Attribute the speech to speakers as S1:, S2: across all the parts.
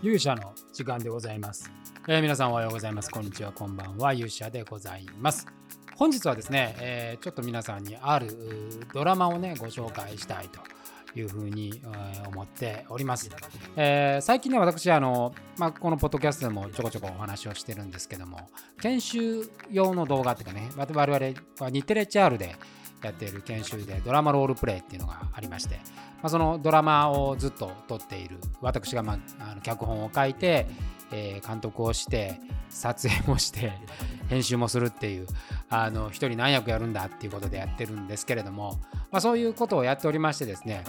S1: 勇者の時間でございます、えー皆さんおはようございます。こんにちは、こんばんは。勇者でございます。本日はですね、えーちょっと皆さんにあるドラマをね、ご紹介したいというふうに、えー思っております。えー最近ね、私、あの、まあ、このポッドキャストでもちょこちょこお話をしてるんですけども、研修用の動画っていうかね、我々は日テレ HR でやっている研修でドラマロールプレイっていうのがありまして、まあ、そのドラマをずっと撮っている私が、まあ、あの脚本を書いて、えー監督をして撮影もして編集もするっていうあの一人何役やるんだっていうことでやってるんですけれども、まあ、そういうことをやっておりましてですね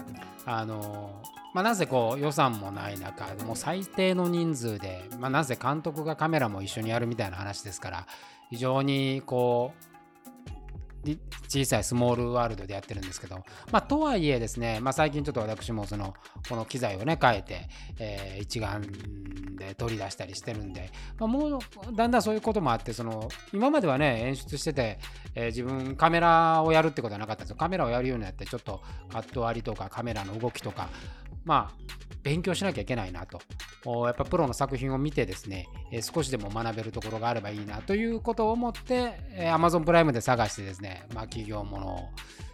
S1: あのまあ、なぜこう予算もない中もう最低の人数で、まあ、なぜ監督がカメラも一緒にやるみたいな話ですから非常にこう小さいスモールワールドでやってるんですけど、まあ、とはいえですね、まあ、最近ちょっと私もそのこの機材をね変えて、えー一眼で取り出したりしてるんで、まあ、もうだんだんそういうこともあってその今まではね演出してて、えー自分カメラをやるってことはなかったんですよ。カメラをやるようになってちょっとカット割りとかカメラの動きとかまあ勉強しなきゃいけないなと。やっぱプロの作品を見てですね、少しでも学べるところがあればいいなということを思って、えー Amazon プライムで探してですね、まあ、企業ものを、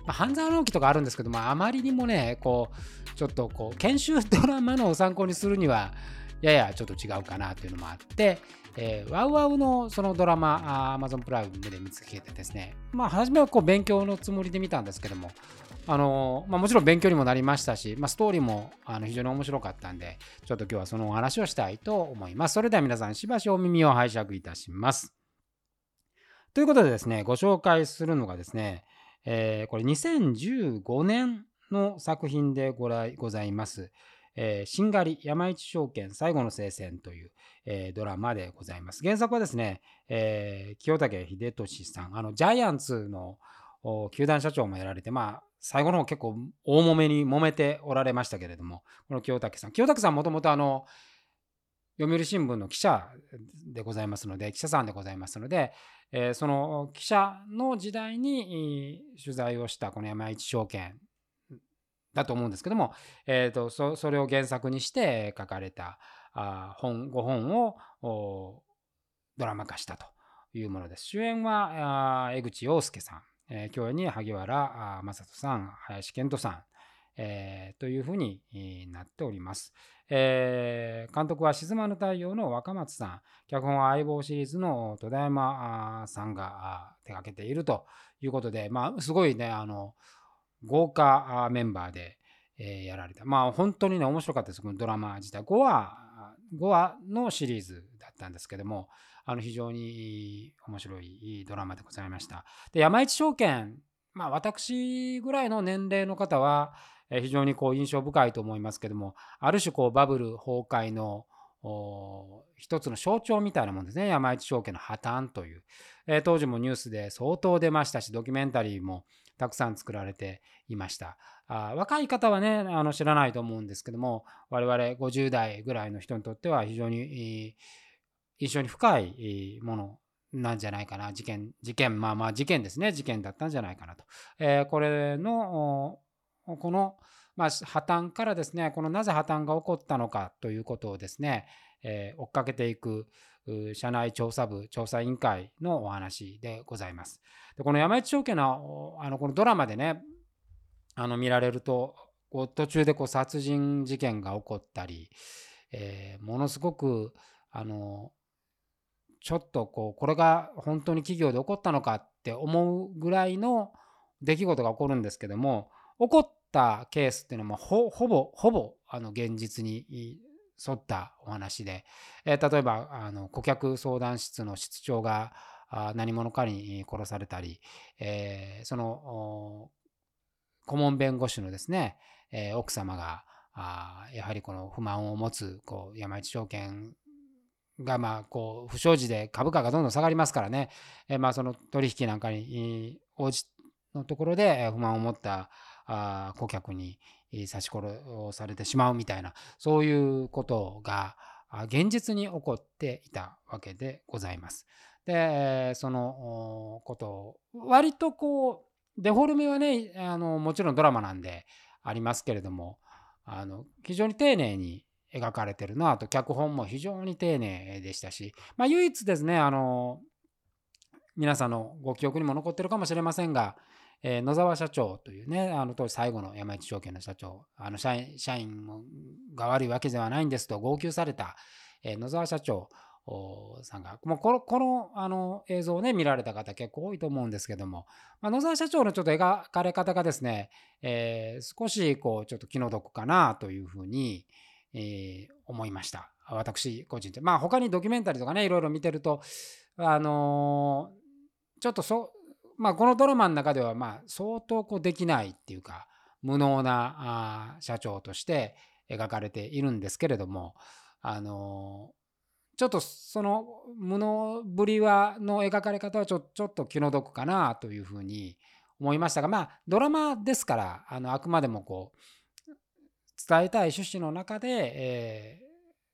S1: まあ、半沢直樹とかあるんですけど、まあ、あまりにもねこうちょっとこう研修ドラマのを参考にするにはややちょっと違うかなというのもあって、えー、ワウワウのそのドラマ、あー Amazon プライムで見つけてですね、まあ、初めはこう勉強のつもりで見たんですけども、あのまあ、もちろん勉強にもなりましたし、まあ、ストーリーもあの非常に面白かったんで、ちょっと今日はそのお話をしたいと思います。それでは皆さん、しばしお耳を拝借いたします。ということでですね、ご紹介するのがですね、えーこれ2015年の作品でごらいございます。えー、しんがり山一証券最後の聖戦という、えードラマでございます。原作はですね、えー清武秀俊さん、あのジャイアンツの球団社長もやられて、まあ、最後の方結構大揉めに揉めておられましたけれども、この清武さん。清武さんもともとあの、読売新聞の記者でございますので、記者さんでございますので、えーその記者の時代に取材をしたこの山一証券だと思うんですけども、えーとそそれを原作にして書かれたあ本5本をドラマ化したというものです。主演はあ江口洋介さん、えー共演に萩原あー正人さん、林健人さん、えーというふうになっております。えー監督は沈まぬ太陽の若松さん、脚本は相棒シリーズの戸田山さんが手掛けているということで、まあ、すごいね、あの豪華メンバーで、えーやられた。まあ、本当にね、面白かったです、このドラマ自体。5話、5話のシリーズだったんですけども、あの非常に面白いドラマでございました。で、山一証券、まあ、私ぐらいの年齢の方は、非常にこう印象深いと思いますけども、ある種こうバブル崩壊の一つの象徴みたいなもんですね。山一証券の破綻という。えー当時もニュースで相当出ましたし、ドキュメンタリーもたくさん作られていました。あ若い方はね、あの知らないと思うんですけども、我々50代ぐらいの人にとっては非常に印象に深いものなんじゃないかな。事件、事件、まあまあ事件ですね。事件だったんじゃないかなと。えーこれの、この、まあ、破綻からですね、このなぜ破綻が起こったのかということをですね、えー追っかけていく社内調査部調査委員会のお話でございます。でこの山一証券のあのこのドラマでねあの見られるとこう途中でこう殺人事件が起こったり、えーものすごくあのちょっとこうこれが本当に企業で起こったのかって思うぐらいの出来事が起こるんですけども起こったケースっていうのはほほぼほぼあの現実に沿ったお話で、えー例えばあの顧客相談室の室長が何者かに殺されたり、えーその顧問弁護士のですね、えー奥様があやはりこの不満を持つこう山一証券がまあこう不祥事で株価がどんどん下がりますからね、えーまあその取引なんかに応じのところで不満を持ったあ顧客に刺し殺されてしまうみたいなそういうことが現実に起こっていたわけでございます。でそのことを割とこうデフォルメはねあのもちろんドラマなんでありますけれどもあの非常に丁寧に描かれてるなと脚本も非常に丁寧でしたし、まあ、唯一ですねあの皆さんのご記憶にも残ってるかもしれませんが、えー、野沢社長というねあの当時最後の山一証券の社長あの社員社員が悪いわけではないんですと号泣された、えー、野沢社長さんがもうこのこのあの映像をね見られた方結構多いと思うんですけども、まあ、野沢社長のちょっと描かれ方がですね、えー、少しこうちょっと気の毒かなというふうに、えー、思いました。私個人で。まあ他にドキュメンタリーとかねいろいろ見てるとあのー、ちょっとそまあこのドラマの中ではまあ相当こうできないっていうか無能なあ社長として描かれているんですけれどもあのちょっとその無能ぶりはの描かれ方はちょちょっと気の毒かなというふうに思いましたがまあドラマですからあのあくまでもこう伝えたい趣旨の中で、えー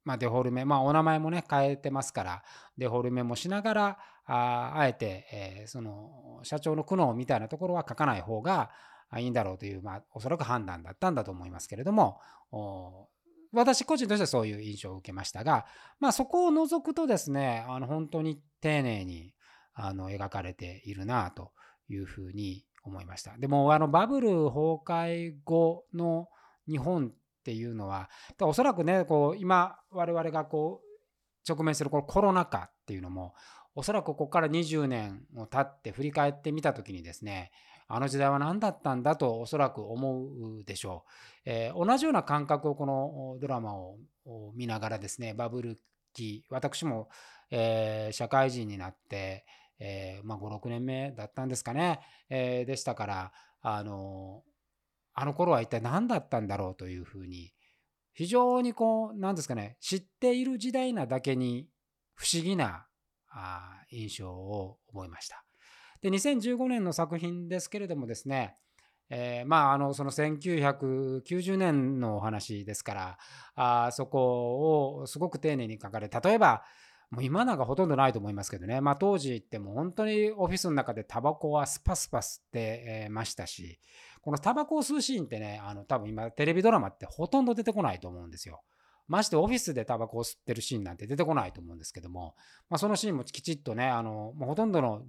S1: まあ、デフォルメまあお名前もね変えてますからデフォルメもしながらああえて、えー、その社長の苦悩みたいなところは書かない方がいいんだろうという、まあ、おそらく判断だったんだと思いますけれども私個人としてはそういう印象を受けましたが、まあ、そこを除くとですねあの本当に丁寧にあの描かれているなというふうに思いました。でもあのバブル崩壊後の日本っていうのはおそらくねこう今我々がこう直面するこのコロナ禍っていうのもおそらくここから20年を経って振り返ってみた時にですねあの時代は何だったんだとおそらく思うでしょう。えー、同じような感覚をこのドラマを見ながらですね、バブル期、私も、えー、社会人になって、えー、まあ、5、6年目だったんですかね、えでしたから、あのあの頃は一体何だったんだろうというふうに、非常にこう、なんですかね、知っている時代なだけに不思議な印象を覚えました。で2015年の作品ですけれどもですね、えー、まああのその1990年のお話ですからあそこをすごく丁寧に書かれ例えばもう今なんかほとんどないと思いますけどね、まあ、当時ってもう本当にオフィスの中でタバコはスパスパ吸ってましたしこのタバコを吸うシーンってねあの多分今テレビドラマってほとんど出てこないと思うんですよ。ましてオフィスでタバコを吸ってるシーンなんて出てこないと思うんですけども、まあ、そのシーンもきちっとねあのもうほとんどの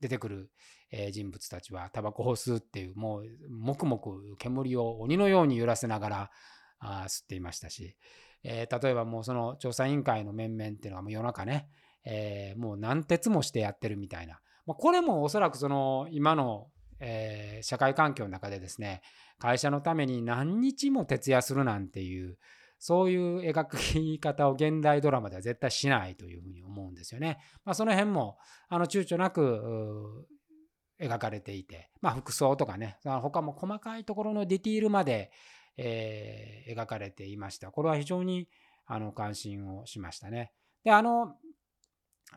S1: 出てくる、え人物たちはタバコを吸うっていうもう黙々煙を鬼のように揺らせながらあ吸っていましたし、えー、例えばもうその調査委員会の面々っていうのはもう夜中ね、えー、もう何鉄もしてやってるみたいな、まあ、これもおそらくその今の、えー、社会環境の中でですね会社のために何日も徹夜するなんていうそういう描き方を現代ドラマでは絶対しないというふうに思うんですよね。まあ、その辺もあの躊躇なく描かれていて、まあ、服装とかね。他も細かいところのディティールまで、えー、描かれていました。これは非常にあの関心をしましたね。であの、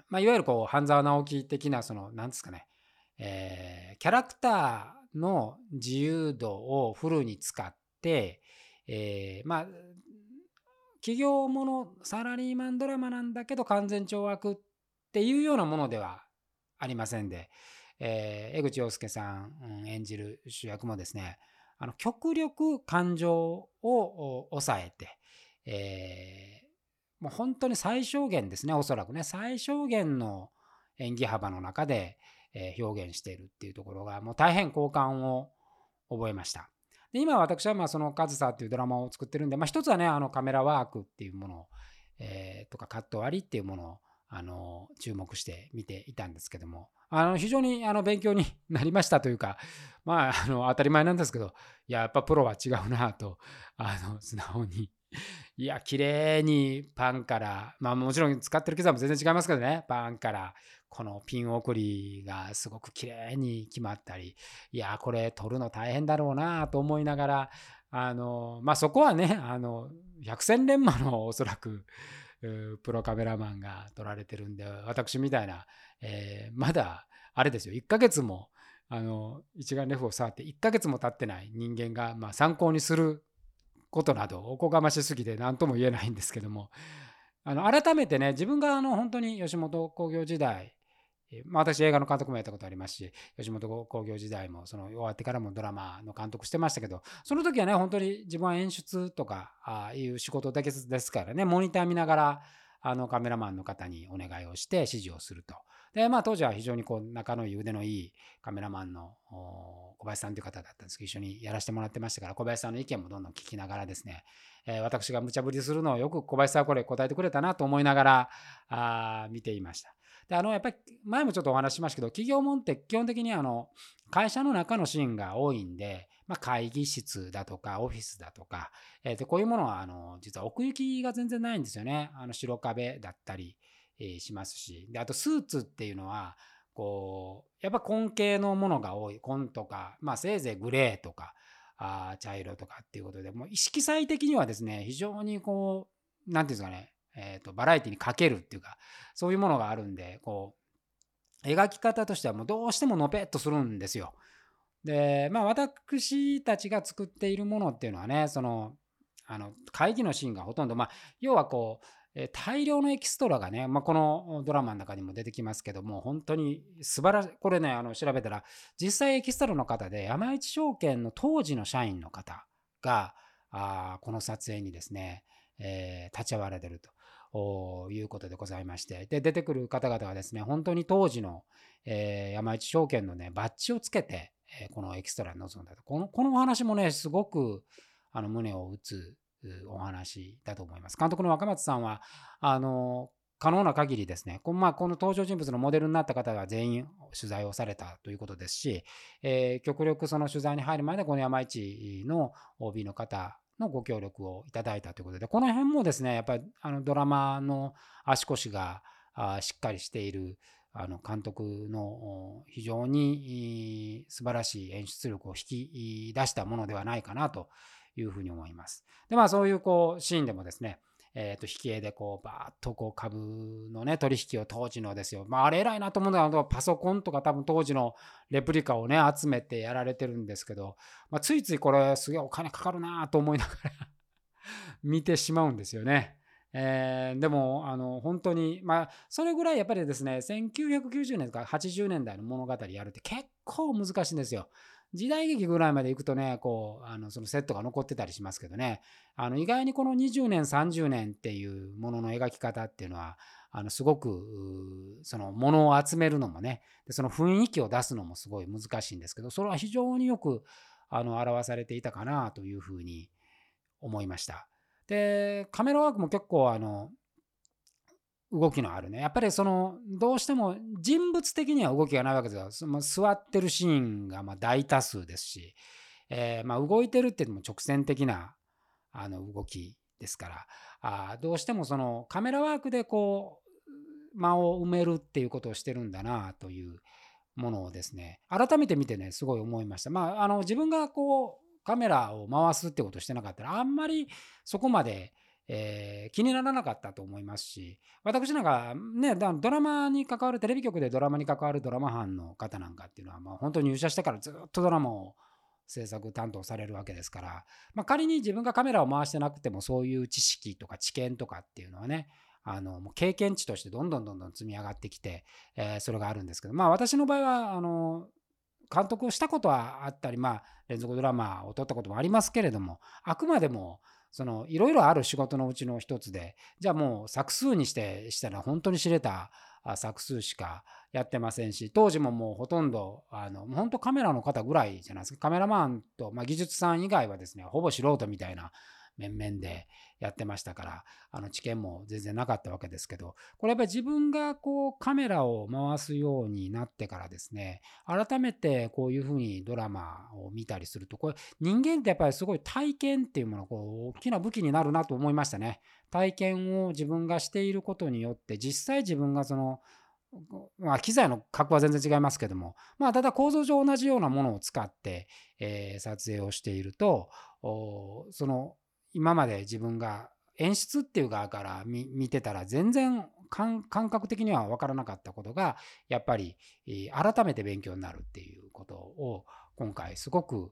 S1: まあ、いわゆるこう半沢直樹的なその何ですかね、えー、キャラクターの自由度をフルに使って、えー、まあ企業ものサラリーマンドラマなんだけど完全懲悪っていうようなものではありませんで、えー、江口洋介さん、うん、演じる主役もですねあの極力感情を抑えて、えー、もう本当に最小限ですねおそらくね最小限の演技幅の中で、えー、表現しているっていうところがもう大変好感を覚えました。で今私はまあその「カズサ」っていうドラマを作ってるんで、まあ、一つはねあのカメラワークっていうものを、えー、とかカット割りっていうものをあの注目して見ていたんですけども。あの非常にあの勉強になりましたというかまああの当たり前なんですけどいややっぱプロは違うなとあの素直に。いや綺麗にパンからまあもちろん使ってる機材も全然違いますけどね。パンからこのピン送りがすごく綺麗に決まったりいやこれ撮るの大変だろうなと思いながらあのまあそこはねあの百戦錬磨のおそらくプロカメラマンが撮られてるんで私みたいな、えー、まだあれですよ。1ヶ月もあの一眼レフを触って1ヶ月も経ってない人間が、まあ、参考にすることなどおこがましすぎて何とも言えないんですけども。あの改めてね自分があの本当に吉本興業時代まあ、私映画の監督もやったことありますし吉本興業時代もその終わってからもドラマの監督してましたけどその時はね本当に自分は演出とかあいう仕事だけですからねモニター見ながらあのカメラマンの方にお願いをして指示をすると。でまあ当時は非常にこう仲のいい腕のいいカメラマンの小林さんという方だったんですけど一緒にやらせてもらってましたから小林さんの意見もどんどん聞きながらですね、えー、私が無茶ぶりするのをよく小林さんはこれ答えてくれたなと思いながらあ見ていました。であのやっぱり前もちょっとお話ししましたけど企業もんって基本的にあの会社の中のシーンが多いんで、まあ、会議室だとかオフィスだとか、えー、とこういうものはあの実は奥行きが全然ないんですよね。あの白壁だったり、えー、しますしであとスーツっていうのはこうやっぱ根系のものが多い紺とか、まあ、せいぜいグレーとかあ茶色とかっていうことでもう意識彩的にはですね非常にこう何て言うんですかねえーと、バラエティにかけるっていうかそういうものがあるんでこう描き方としてはもうどうしてものぺっとするんですよ。でまあ私たちが作っているものっていうのはねそのあの会議のシーンがほとんどまあ要はこう大量のエキストラがね、まあ、このドラマの中にも出てきますけども本当に素晴らしいこれねあの調べたら実際エキストラの方で山一証券の当時の社員の方があこの撮影にですね、えー、立ち会われてると。いうことでございまして、で、出てくる方々はですね、本当に当時の、えー、山一証券のね、バッジをつけて、えー、このエキストラに臨んだと。この、このお話もね、すごく、あの、胸を打つお話だと思います。監督の若松さんは、あの、可能な限りですね、この,、まあ、この登場人物のモデルになった方が全員取材をされたということですし、えー、極力その取材に入る前でこの山一の OB の方のご協力をいただいたということで、この辺もですね、やっぱりあのドラマの足腰がしっかりしているあの監督の非常に素晴らしい演出力を引き出したものではないかなというふうに思います。で、まあそういうこうシーンでもですね、えー、と引き絵でこうバーッとこう株のね取引を当時のですよ、まあ、あれ偉いなと思うのはパソコンとか多分当時のレプリカをね集めてやられてるんですけど、まあ、ついついこれすげえお金かかるなと思いながら 見てしまうんですよね。えー、でもあの本当にまあそれぐらいやっぱりですね1990年とか80年代の物語やるって結構難しいんですよ。時代劇ぐらいまで行くとね、こう、あのそのセットが残ってたりしますけどね、あの意外にこの20年、30年っていうものの描き方っていうのは、あのすごく、そのものを集めるのもねで、その雰囲気を出すのもすごい難しいんですけど、それは非常によくあの表されていたかなというふうに思いました。で、カメラワークも結構あの、動きのあるね。やっぱりその、どうしても人物的には動きがないわけですよ。座ってるシーンがま大多数ですし、えー、ま動いてるっていうのも直線的なあの動きですから、あどうしてもそのカメラワークでこう、間を埋めるっていうことをしてるんだなというものをですね、改めて見てね、すごい思いました。まあ、あの自分がこう、カメラを回すってことをしてなかったら、あんまりそこまで、えー、気にならなかったと思いますし、私なんかね、ドラマに関わる、テレビ局でドラマに関わるドラマ班の方なんかっていうのは、まあ、本当に入社してからずっとドラマを制作担当されるわけですから、まあ、仮に自分がカメラを回してなくても、そういう知識とか知見とかっていうのはね、あのもう経験値としてどんどんどんどん積み上がってきて、えー、それがあるんですけど、まあ私の場合は、あの、監督をしたことはあったり、まあ連続ドラマを撮ったこともありますけれども、あくまでも、そのいろいろある仕事のうちの一つでじゃあもう作数にしてしたら本当に知れた作数しかやってませんし当時ももうほとんどあの本当カメラの方ぐらいじゃないですか。カメラマンと、まあ、技術さん以外はですねほぼ素人みたいな面々でやってましたからあの知見も全然なかったわけですけどこれやっぱり自分がこうカメラを回すようになってからですね改めてこういうふうにドラマを見たりするとこれ人間ってやっぱりすごい体験っていうものこう大きな武器になるなと思いましたね。体験を自分がしていることによって実際自分がそのまあ、機材の格は全然違いますけども、まあ、ただ構造上同じようなものを使って、えー、撮影をしているとその今まで自分が演出っていう側から見てたら全然感覚的には分からなかったことがやっぱり改めて勉強になるっていうことを今回すごく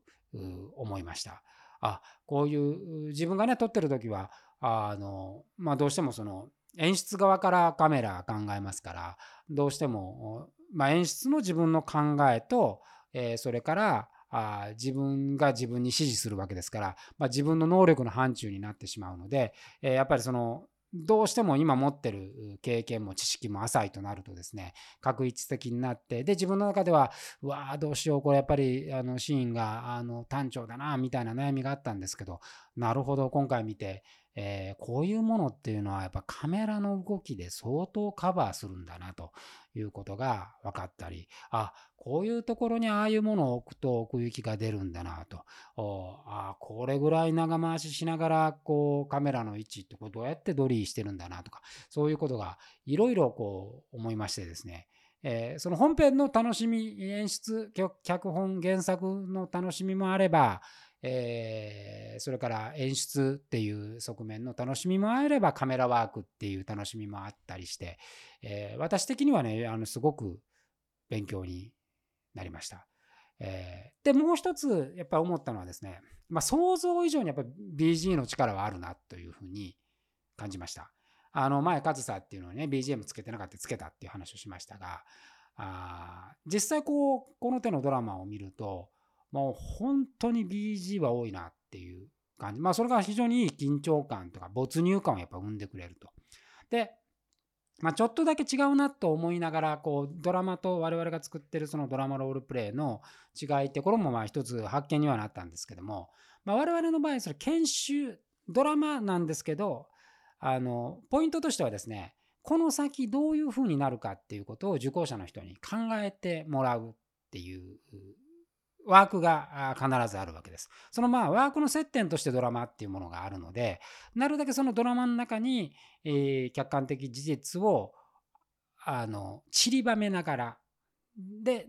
S1: 思いました。あこういう自分がね撮ってる時はあの、まあ、どうしてもその演出側からカメラ考えますからどうしてもまあ、演出の自分の考えと、えー、それからあ自分が自分に指示するわけですから、まあ、自分の能力の範疇になってしまうので、えー、やっぱりそのどうしても今持ってる経験も知識も浅いとなるとですね、確一的になって、で、自分の中では、うわあ、どうしよう、これやっぱりあのシーンがあの単調だな、みたいな悩みがあったんですけど、なるほど、今回見て、えー、こういうものっていうのはやっぱカメラの動きで相当カバーするんだなということが分かったり、あ、こういうところにああいうものを置くと奥行きが出るんだなと、あこれぐらい長回ししながらこうカメラの位置ってこうどうやってドリーしてるんだなとか、そういうことがいろいろこう思いましてですね、えー、その本編の楽しみ、演出、脚本、原作の楽しみもあれば、えー、それから演出っていう側面の楽しみもあればカメラワークっていう楽しみもあったりして、えー、私的にはねあのすごく勉強になりました。えー、でもう一つやっぱり思ったのはですね、まあ、想像以上にやっぱ BG の力はあるなというふうに感じました。あの前、カズサっていうのにね、BGM つけてなかったつけたっていう話をしましたが、あ実際こう、この手のドラマを見ると、もう本当に BG は多いなっていう感じ。まあそれが非常にいい緊張感とか没入感をやっぱ生んでくれると。で、まあ、ちょっとだけ違うなと思いながらこうドラマと我々が作ってるそのドラマロールプレイの違いってこれもまあ一つ発見にはなったんですけども、まあ、我々の場合それ研修ドラマなんですけどあのポイントとしてはですねこの先どういうふうになるかっていうことを受講者の人に考えてもらうっていうワークが必ずあるわけです。そのまあワークの接点としてドラマっていうものがあるので、なるだけそのドラマの中に、え、客観的事実をあの散りばめながら、で、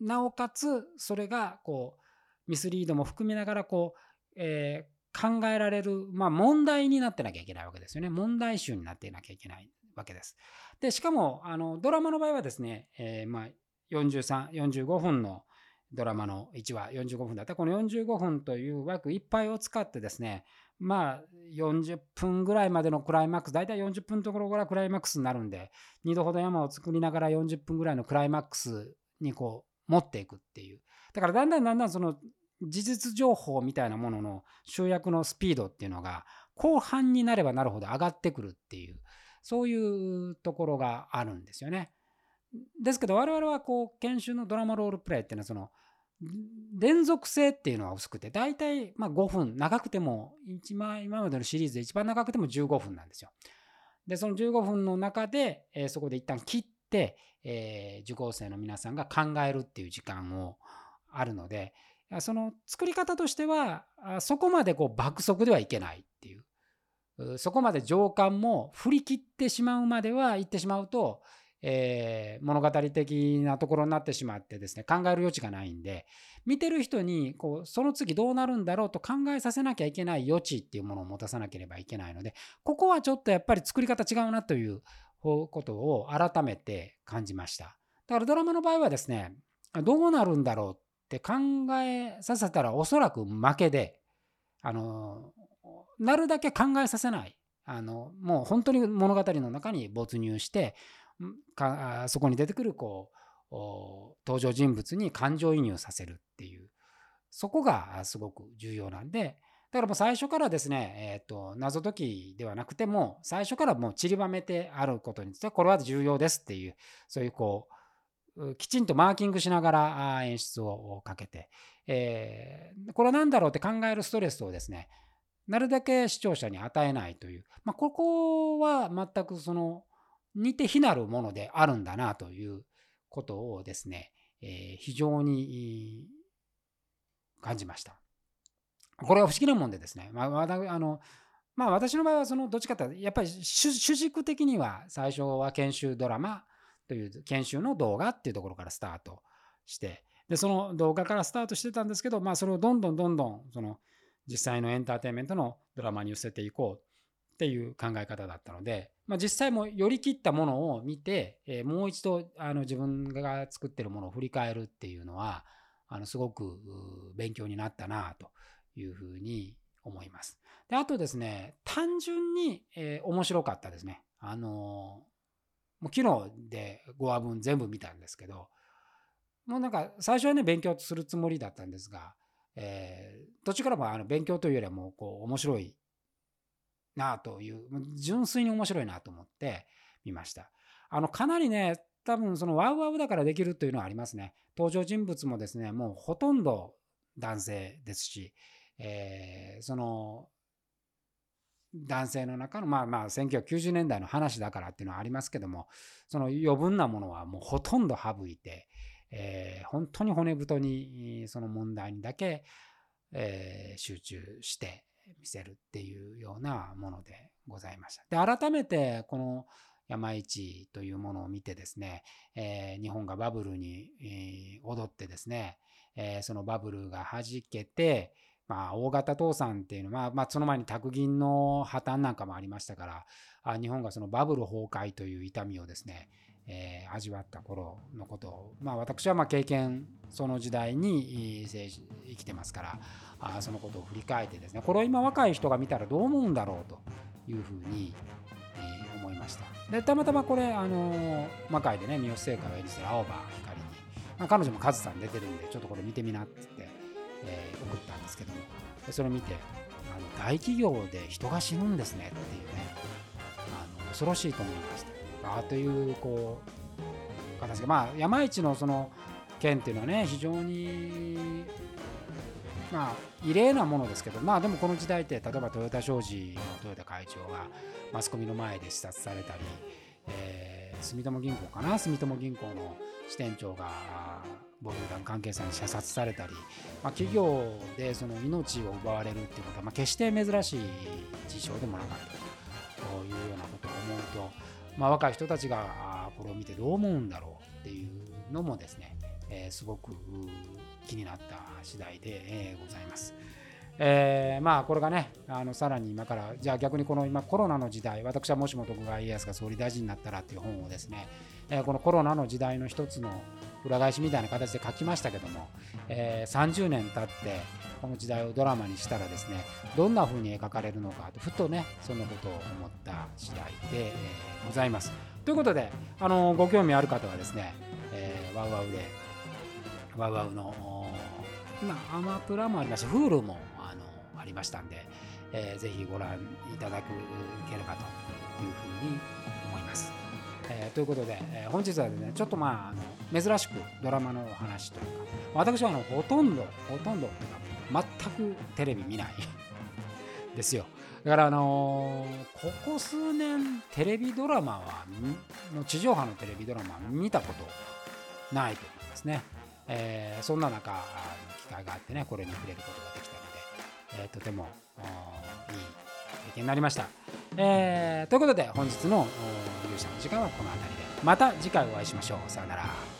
S1: なおかつそれがこうミスリードも含めながらこう、えー、考えられる、まあ、問題になってなきゃいけないわけですよね。問題集になっていなきゃいけないわけです。で、しかもあのドラマの場合はですね、えー、まあ43、45分のドラマの1話45分だったこの45分という枠いっぱいを使ってですねまあ40分ぐらいまでのクライマックス大体40分のところからクライマックスになるんで2度ほど山を作りながら40分ぐらいのクライマックスにこう持っていくっていうだからだんだんだんだんその事実情報みたいなものの集約のスピードっていうのが後半になればなるほど上がってくるっていうそういうところがあるんですよね。ですけど我々はこう研修のドラマロールプレイっていうのはその連続性っていうのは薄くて大体ま5分長くても一番今までのシリーズで一番長くても15分なんですよ。でその15分の中で、え、そこで一旦切って、え、受講生の皆さんが考えるっていう時間をあるのでその作り方としてはそこまでこう爆速ではいけないっていうそこまで情感も振り切ってしまうまでは行ってしまうとえー、物語的なところになってしまってですね考える余地がないんで見てる人にこうその次どうなるんだろうと考えさせなきゃいけない余地っていうものを持たさなければいけないのでここはちょっとやっぱり作り方違うなということを改めて感じました。だからドラマの場合はですねどうなるんだろうって考えさせたらおそらく負けであのなるだけ考えさせない。あのもう本当に物語の中に没入してかそこに出てくるこう登場人物に感情移入させるっていう。そこがすごく重要なんで。だからもう最初からですね、えーと、謎解きではなくても最初からもう散りばめてあることについてこれは重要ですっていうそういうこうきちんとマーキングしながら演出をかけて、えー、これは何だろうって考えるストレスをですねなるだけ視聴者に与えないという、まあ、ここは全くその似て非なるものであるんだなということをですね、えー、非常に感じました。これは不思議なもんでですね、まあ、あのまあ私の場合はそのどっちかというとやっぱり主軸的には最初は研修ドラマという研修の動画っていうところからスタートしてでその動画からスタートしてたんですけど、まあ、それをどんどんどんどんその実際のエンターテインメントのドラマに寄せていこうっていう考え方だったので、まあ、実際も寄り切ったものを見て、えー、もう一度あの自分が作ってるものを振り返るっていうのはあのすごく勉強になったなというふうに思います。であとですね単純に、えー、面白かったですね。あのもう昨日で5話分全部見たんですけど、もうなんか最初はね、勉強するつもりだったんですが、えー、途中からもあの勉強というよりはもうこう面白いなという、純粋に面白いなと思って見ました。あの、かなりね、多分そのワウワウだからできるというのはありますね。登場人物もですね、もうほとんど男性ですし、えー、その男性の中のまあまあ1990年代の話だからっていうのはありますけどもその余分なものはもうほとんど省いて、えー、本当に骨太にその問題にだけ、えー、集中して見せるっていうようなものでございました。で改めてこの山市というものを見てですね、えー、日本がバブルに、えー、踊ってですね、えー、そのバブルがはじけて、まあ、大型倒産っていうのは、まあ、その前に宅銀の破綻なんかもありましたからあ日本がそのバブル崩壊という痛みをですね、えー、味わった頃のことを、まあ、私はまあ経験その時代に生きてますからあそのことを振り返ってですねこれを今若い人が見たらどう思うんだろうというふうに、えー、思いました。でたまたまこれ、あの、魔界でね三好聖火を演じてる青葉光に、まあ、彼女もカズさん出てるんでちょっとこれ見てみなって言って、えー、送ったんですけどもでそれを見てあの大企業で人が死ぬんですねっていうねあの恐ろしいと思いました。あというこう形でまあ山一のその件っていうのはね非常にまあ異例なものですけどまあでもこの時代って例えばトヨタ商事の豊田会長がマスコミの前で視察されたり、えー、住友銀行かな住友銀行の支店長が暴力団関係者に射殺されたり、まあ、企業でその命を奪われるっていうことは、まあ、決して珍しい事象でもなかったというようなことを思うと、まあ、若い人たちがこれを見てどう思うんだろうっていうのもですね、え、すごく気になった次第で、え、ございます。えー、まあこれがねあのさらに今からじゃあ逆にこの今コロナの時代私はもしも徳川家康が総理大臣になったらっていう本をですね、えー、このコロナの時代の一つの裏返しみたいな形で書きましたけども、えー、30年経ってこの時代をドラマにしたらですねどんな風に描かれるのかとふとねそんなことを思った次第で、えー、ございます。ということであのご興味ある方はですね、えー、ワウワウでワウワウの今アマプラもありました Hulu もあのありましたんで、えー、ぜひご覧いただければというふうに思います。えー、ということで、えー、本日はですねちょっとまああの珍しくドラマのお話というか私はあのほとんどほとんど全くテレビ見ない。ですよ。だからあのー、ここ数年テレビドラマはの地上波のテレビドラマ見たことないと思いますね、えー、そんな中機会があってねこれに触れることができたので、えー、とてもいい経験になりました、えー、ということで本日の勇者の時間はこの辺りで。また次回お会いしましょう。さよなら。